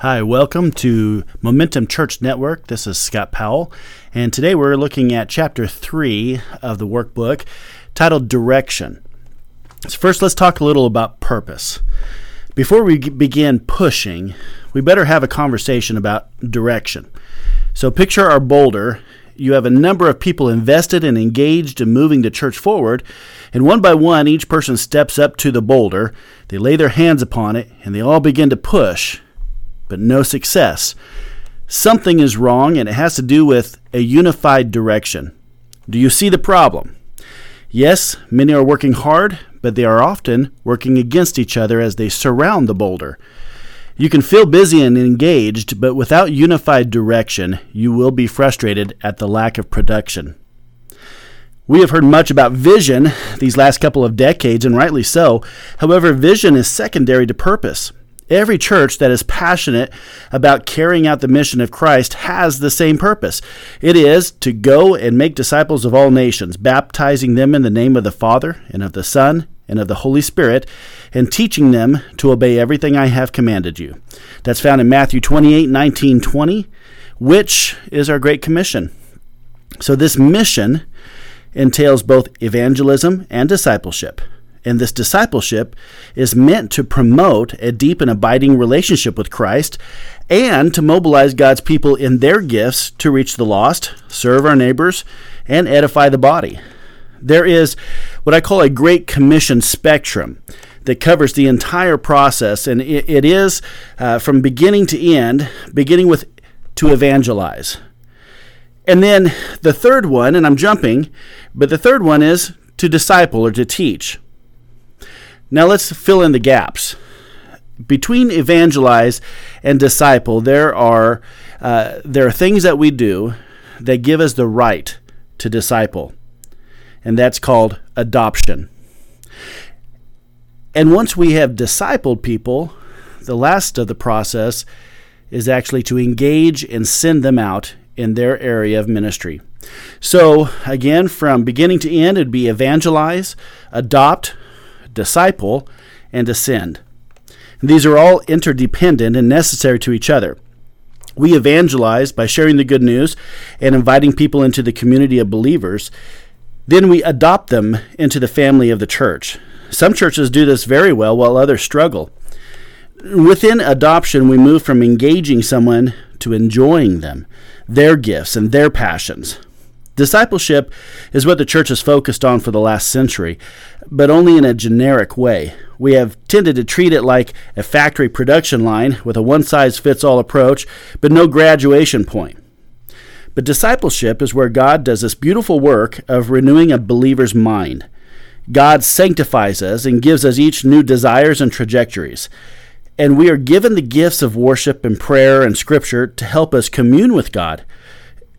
Hi, welcome to Momentum Church Network. This is Scott Powell, and today we're looking at chapter 3 of the workbook titled Direction. So first, let's talk a little about purpose. Before we begin pushing, we better have a conversation about direction. So, picture our boulder. You have a number of people invested and engaged in moving the church forward, and one by one, each person steps up to the boulder. They lay their hands upon it, and they all begin to push, but no success. Something is wrong, and it has to do with a unified direction. Do you see the problem? Yes, many are working hard, but they are often working against each other as they surround the boulder. You can feel busy and engaged, but without unified direction, you will be frustrated at the lack of production. We have heard much about vision these last couple of decades, and rightly so. However, vision is secondary to purpose. Every church that is passionate about carrying out the mission of Christ has the same purpose. It is to go and make disciples of all nations, baptizing them in the name of the Father and of the Son and of the Holy Spirit, and teaching them to obey everything I have commanded you. That's found in Matthew 28 19 20, which is our Great Commission. So, this mission entails both evangelism and discipleship. And this discipleship is meant to promote a deep and abiding relationship with Christ and to mobilize God's people in their gifts to reach the lost, serve our neighbors, and edify the body. There is what I call a Great Commission spectrum that covers the entire process, and it, is uh, from beginning to end, beginning with to evangelize. And then the third one, and I'm jumping, but the third one is to disciple or to teach. Now let's fill in the gaps. Between evangelize and disciple, there are uh, there are things that we do that give us the right to disciple, and that's called adoption. And once we have discipled people, the last of the process is actually to engage and send them out in their area of ministry. So, again, from beginning to end, it'd be evangelize, adopt, disciple, and ascend. And these are all interdependent and necessary to each other. We evangelize by sharing the good news and inviting people into the community of believers. Then we adopt them into the family of the church. Some churches do this very well, while others struggle. Within adoption, we move from engaging someone to enjoying them, their gifts, and their passions. Discipleship is what the church has focused on for the last century, but only in a generic way. We have tended to treat it like a factory production line with a one size fits all approach, but no graduation point. But discipleship is where God does this beautiful work of renewing a believer's mind. God sanctifies us and gives us each new desires and trajectories. And we are given the gifts of worship and prayer and scripture to help us commune with God.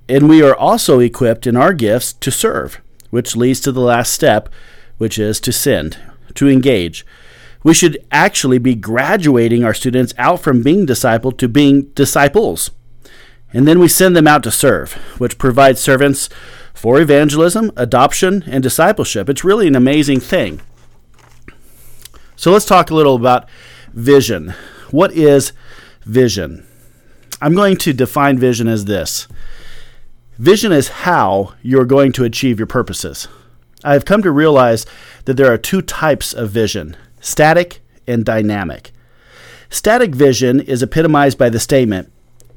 And we are also equipped in our gifts to serve, which leads to the last step, which is to send, to engage. We should actually be graduating our students out from being discipled to being disciples. And then we send them out to serve, which provides servants for evangelism, adoption, and discipleship. It's really an amazing thing. So let's talk a little about vision. What is vision? I'm going to define vision as this Vision is how you're going to achieve your purposes. I have come to realize that there are two types of vision static and dynamic. Static vision is epitomized by the statement,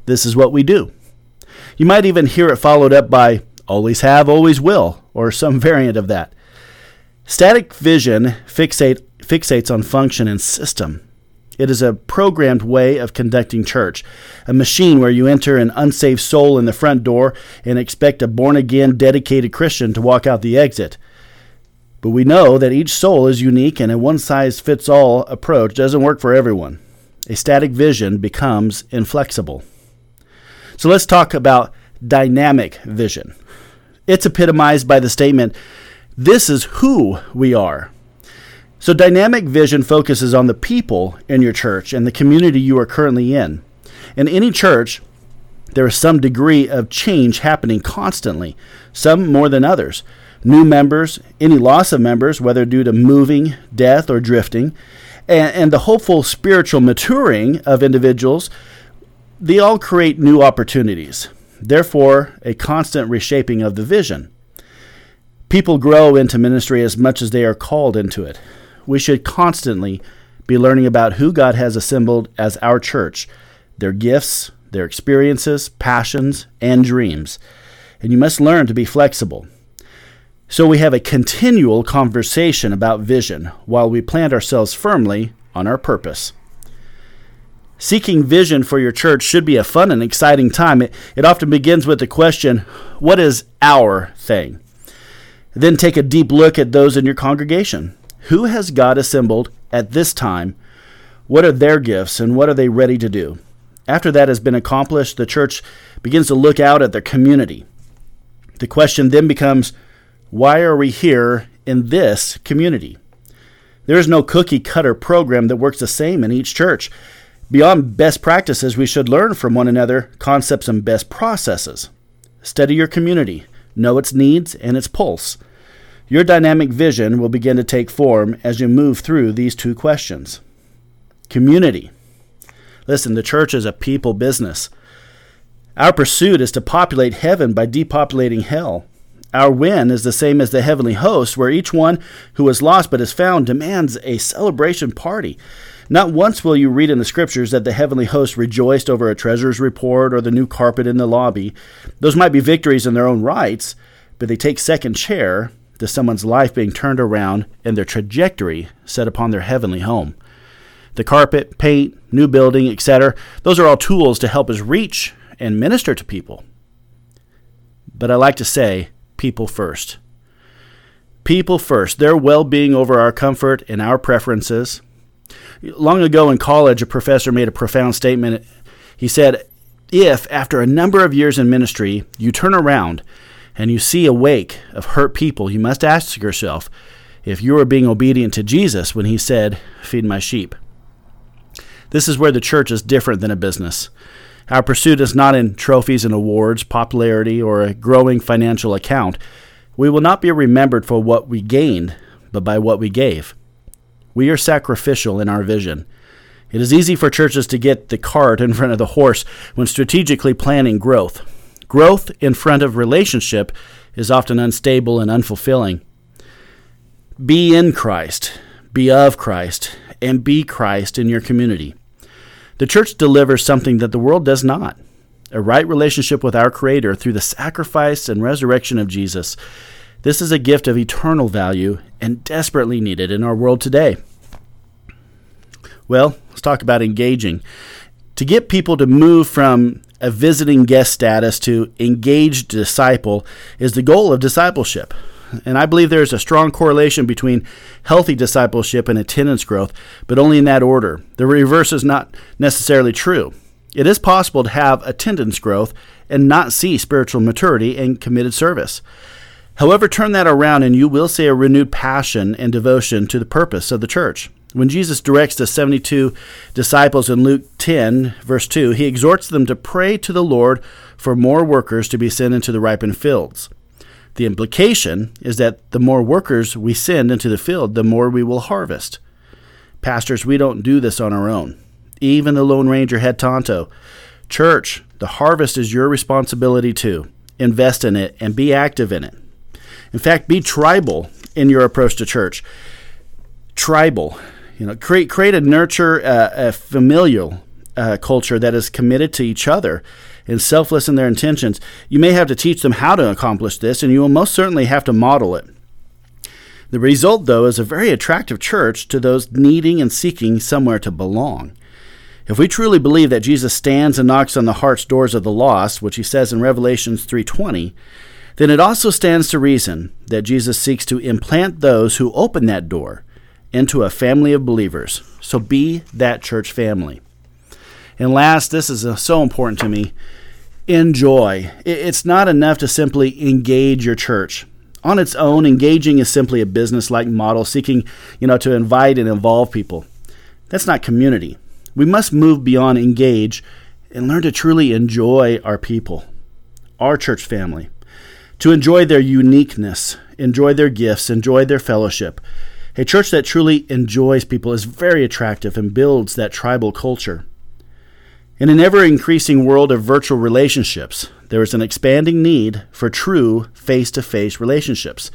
This is what we do. You might even hear it followed up by, Always have, always will, or some variant of that. Static vision fixate, fixates on function and system. It is a programmed way of conducting church, a machine where you enter an unsaved soul in the front door and expect a born again, dedicated Christian to walk out the exit. But we know that each soul is unique and a one size fits all approach doesn't work for everyone. A static vision becomes inflexible. So let's talk about dynamic vision. It's epitomized by the statement, This is who we are. So, dynamic vision focuses on the people in your church and the community you are currently in. In any church, there is some degree of change happening constantly, some more than others. New members, any loss of members, whether due to moving, death, or drifting, and, and the hopeful spiritual maturing of individuals they all create new opportunities, therefore, a constant reshaping of the vision. People grow into ministry as much as they are called into it. We should constantly be learning about who God has assembled as our church, their gifts, their experiences, passions, and dreams. And you must learn to be flexible. So we have a continual conversation about vision while we plant ourselves firmly on our purpose. Seeking vision for your church should be a fun and exciting time. It, it often begins with the question, What is our thing? Then take a deep look at those in your congregation. Who has God assembled at this time? What are their gifts and what are they ready to do? After that has been accomplished, the church begins to look out at their community. The question then becomes why are we here in this community? There is no cookie cutter program that works the same in each church. Beyond best practices, we should learn from one another concepts and best processes. Study your community, know its needs and its pulse. Your dynamic vision will begin to take form as you move through these two questions. Community. Listen, the church is a people business. Our pursuit is to populate heaven by depopulating hell. Our win is the same as the heavenly host, where each one who is lost but is found demands a celebration party. Not once will you read in the scriptures that the heavenly host rejoiced over a treasurer's report or the new carpet in the lobby. Those might be victories in their own rights, but they take second chair to someone's life being turned around and their trajectory set upon their heavenly home. The carpet, paint, new building, etc., those are all tools to help us reach and minister to people. But I like to say, people first. People first, their well being over our comfort and our preferences, Long ago in college, a professor made a profound statement. He said, If, after a number of years in ministry, you turn around and you see a wake of hurt people, you must ask yourself if you are being obedient to Jesus when he said, Feed my sheep. This is where the church is different than a business. Our pursuit is not in trophies and awards, popularity, or a growing financial account. We will not be remembered for what we gained, but by what we gave. We are sacrificial in our vision. It is easy for churches to get the cart in front of the horse when strategically planning growth. Growth in front of relationship is often unstable and unfulfilling. Be in Christ, be of Christ, and be Christ in your community. The church delivers something that the world does not a right relationship with our Creator through the sacrifice and resurrection of Jesus. This is a gift of eternal value and desperately needed in our world today. Well, let's talk about engaging. To get people to move from a visiting guest status to engaged disciple is the goal of discipleship. And I believe there is a strong correlation between healthy discipleship and attendance growth, but only in that order. The reverse is not necessarily true. It is possible to have attendance growth and not see spiritual maturity and committed service. However, turn that around and you will see a renewed passion and devotion to the purpose of the church. When Jesus directs the 72 disciples in Luke 10, verse 2, he exhorts them to pray to the Lord for more workers to be sent into the ripened fields. The implication is that the more workers we send into the field, the more we will harvest. Pastors, we don't do this on our own. Even the Lone Ranger had Tonto. Church, the harvest is your responsibility too. Invest in it and be active in it. In fact, be tribal in your approach to church. Tribal, you know, create create a nurture uh, a familial uh, culture that is committed to each other and selfless in their intentions. You may have to teach them how to accomplish this, and you will most certainly have to model it. The result, though, is a very attractive church to those needing and seeking somewhere to belong. If we truly believe that Jesus stands and knocks on the heart's doors of the lost, which he says in Revelations 3:20, then it also stands to reason that Jesus seeks to implant those who open that door into a family of believers. So be that church family. And last, this is uh, so important to me enjoy. It's not enough to simply engage your church. On its own, engaging is simply a business like model seeking, you know, to invite and involve people. That's not community. We must move beyond engage and learn to truly enjoy our people, our church family to enjoy their uniqueness, enjoy their gifts, enjoy their fellowship. A church that truly enjoys people is very attractive and builds that tribal culture. In an ever increasing world of virtual relationships, there is an expanding need for true face to face relationships,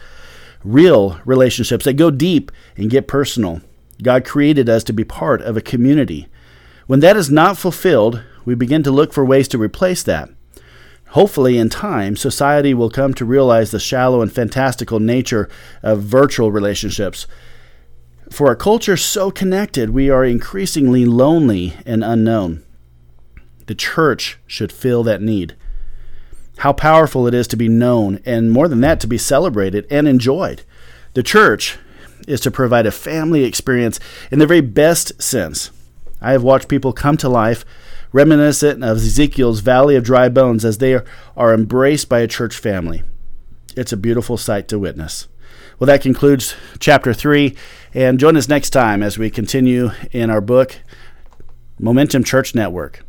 real relationships that go deep and get personal. God created us to be part of a community. When that is not fulfilled, we begin to look for ways to replace that. Hopefully, in time, society will come to realize the shallow and fantastical nature of virtual relationships. For a culture so connected, we are increasingly lonely and unknown. The church should fill that need. How powerful it is to be known, and more than that, to be celebrated and enjoyed. The church is to provide a family experience in the very best sense. I have watched people come to life reminiscent of Ezekiel's Valley of Dry Bones as they are embraced by a church family. It's a beautiful sight to witness. Well, that concludes chapter 3, and join us next time as we continue in our book, Momentum Church Network.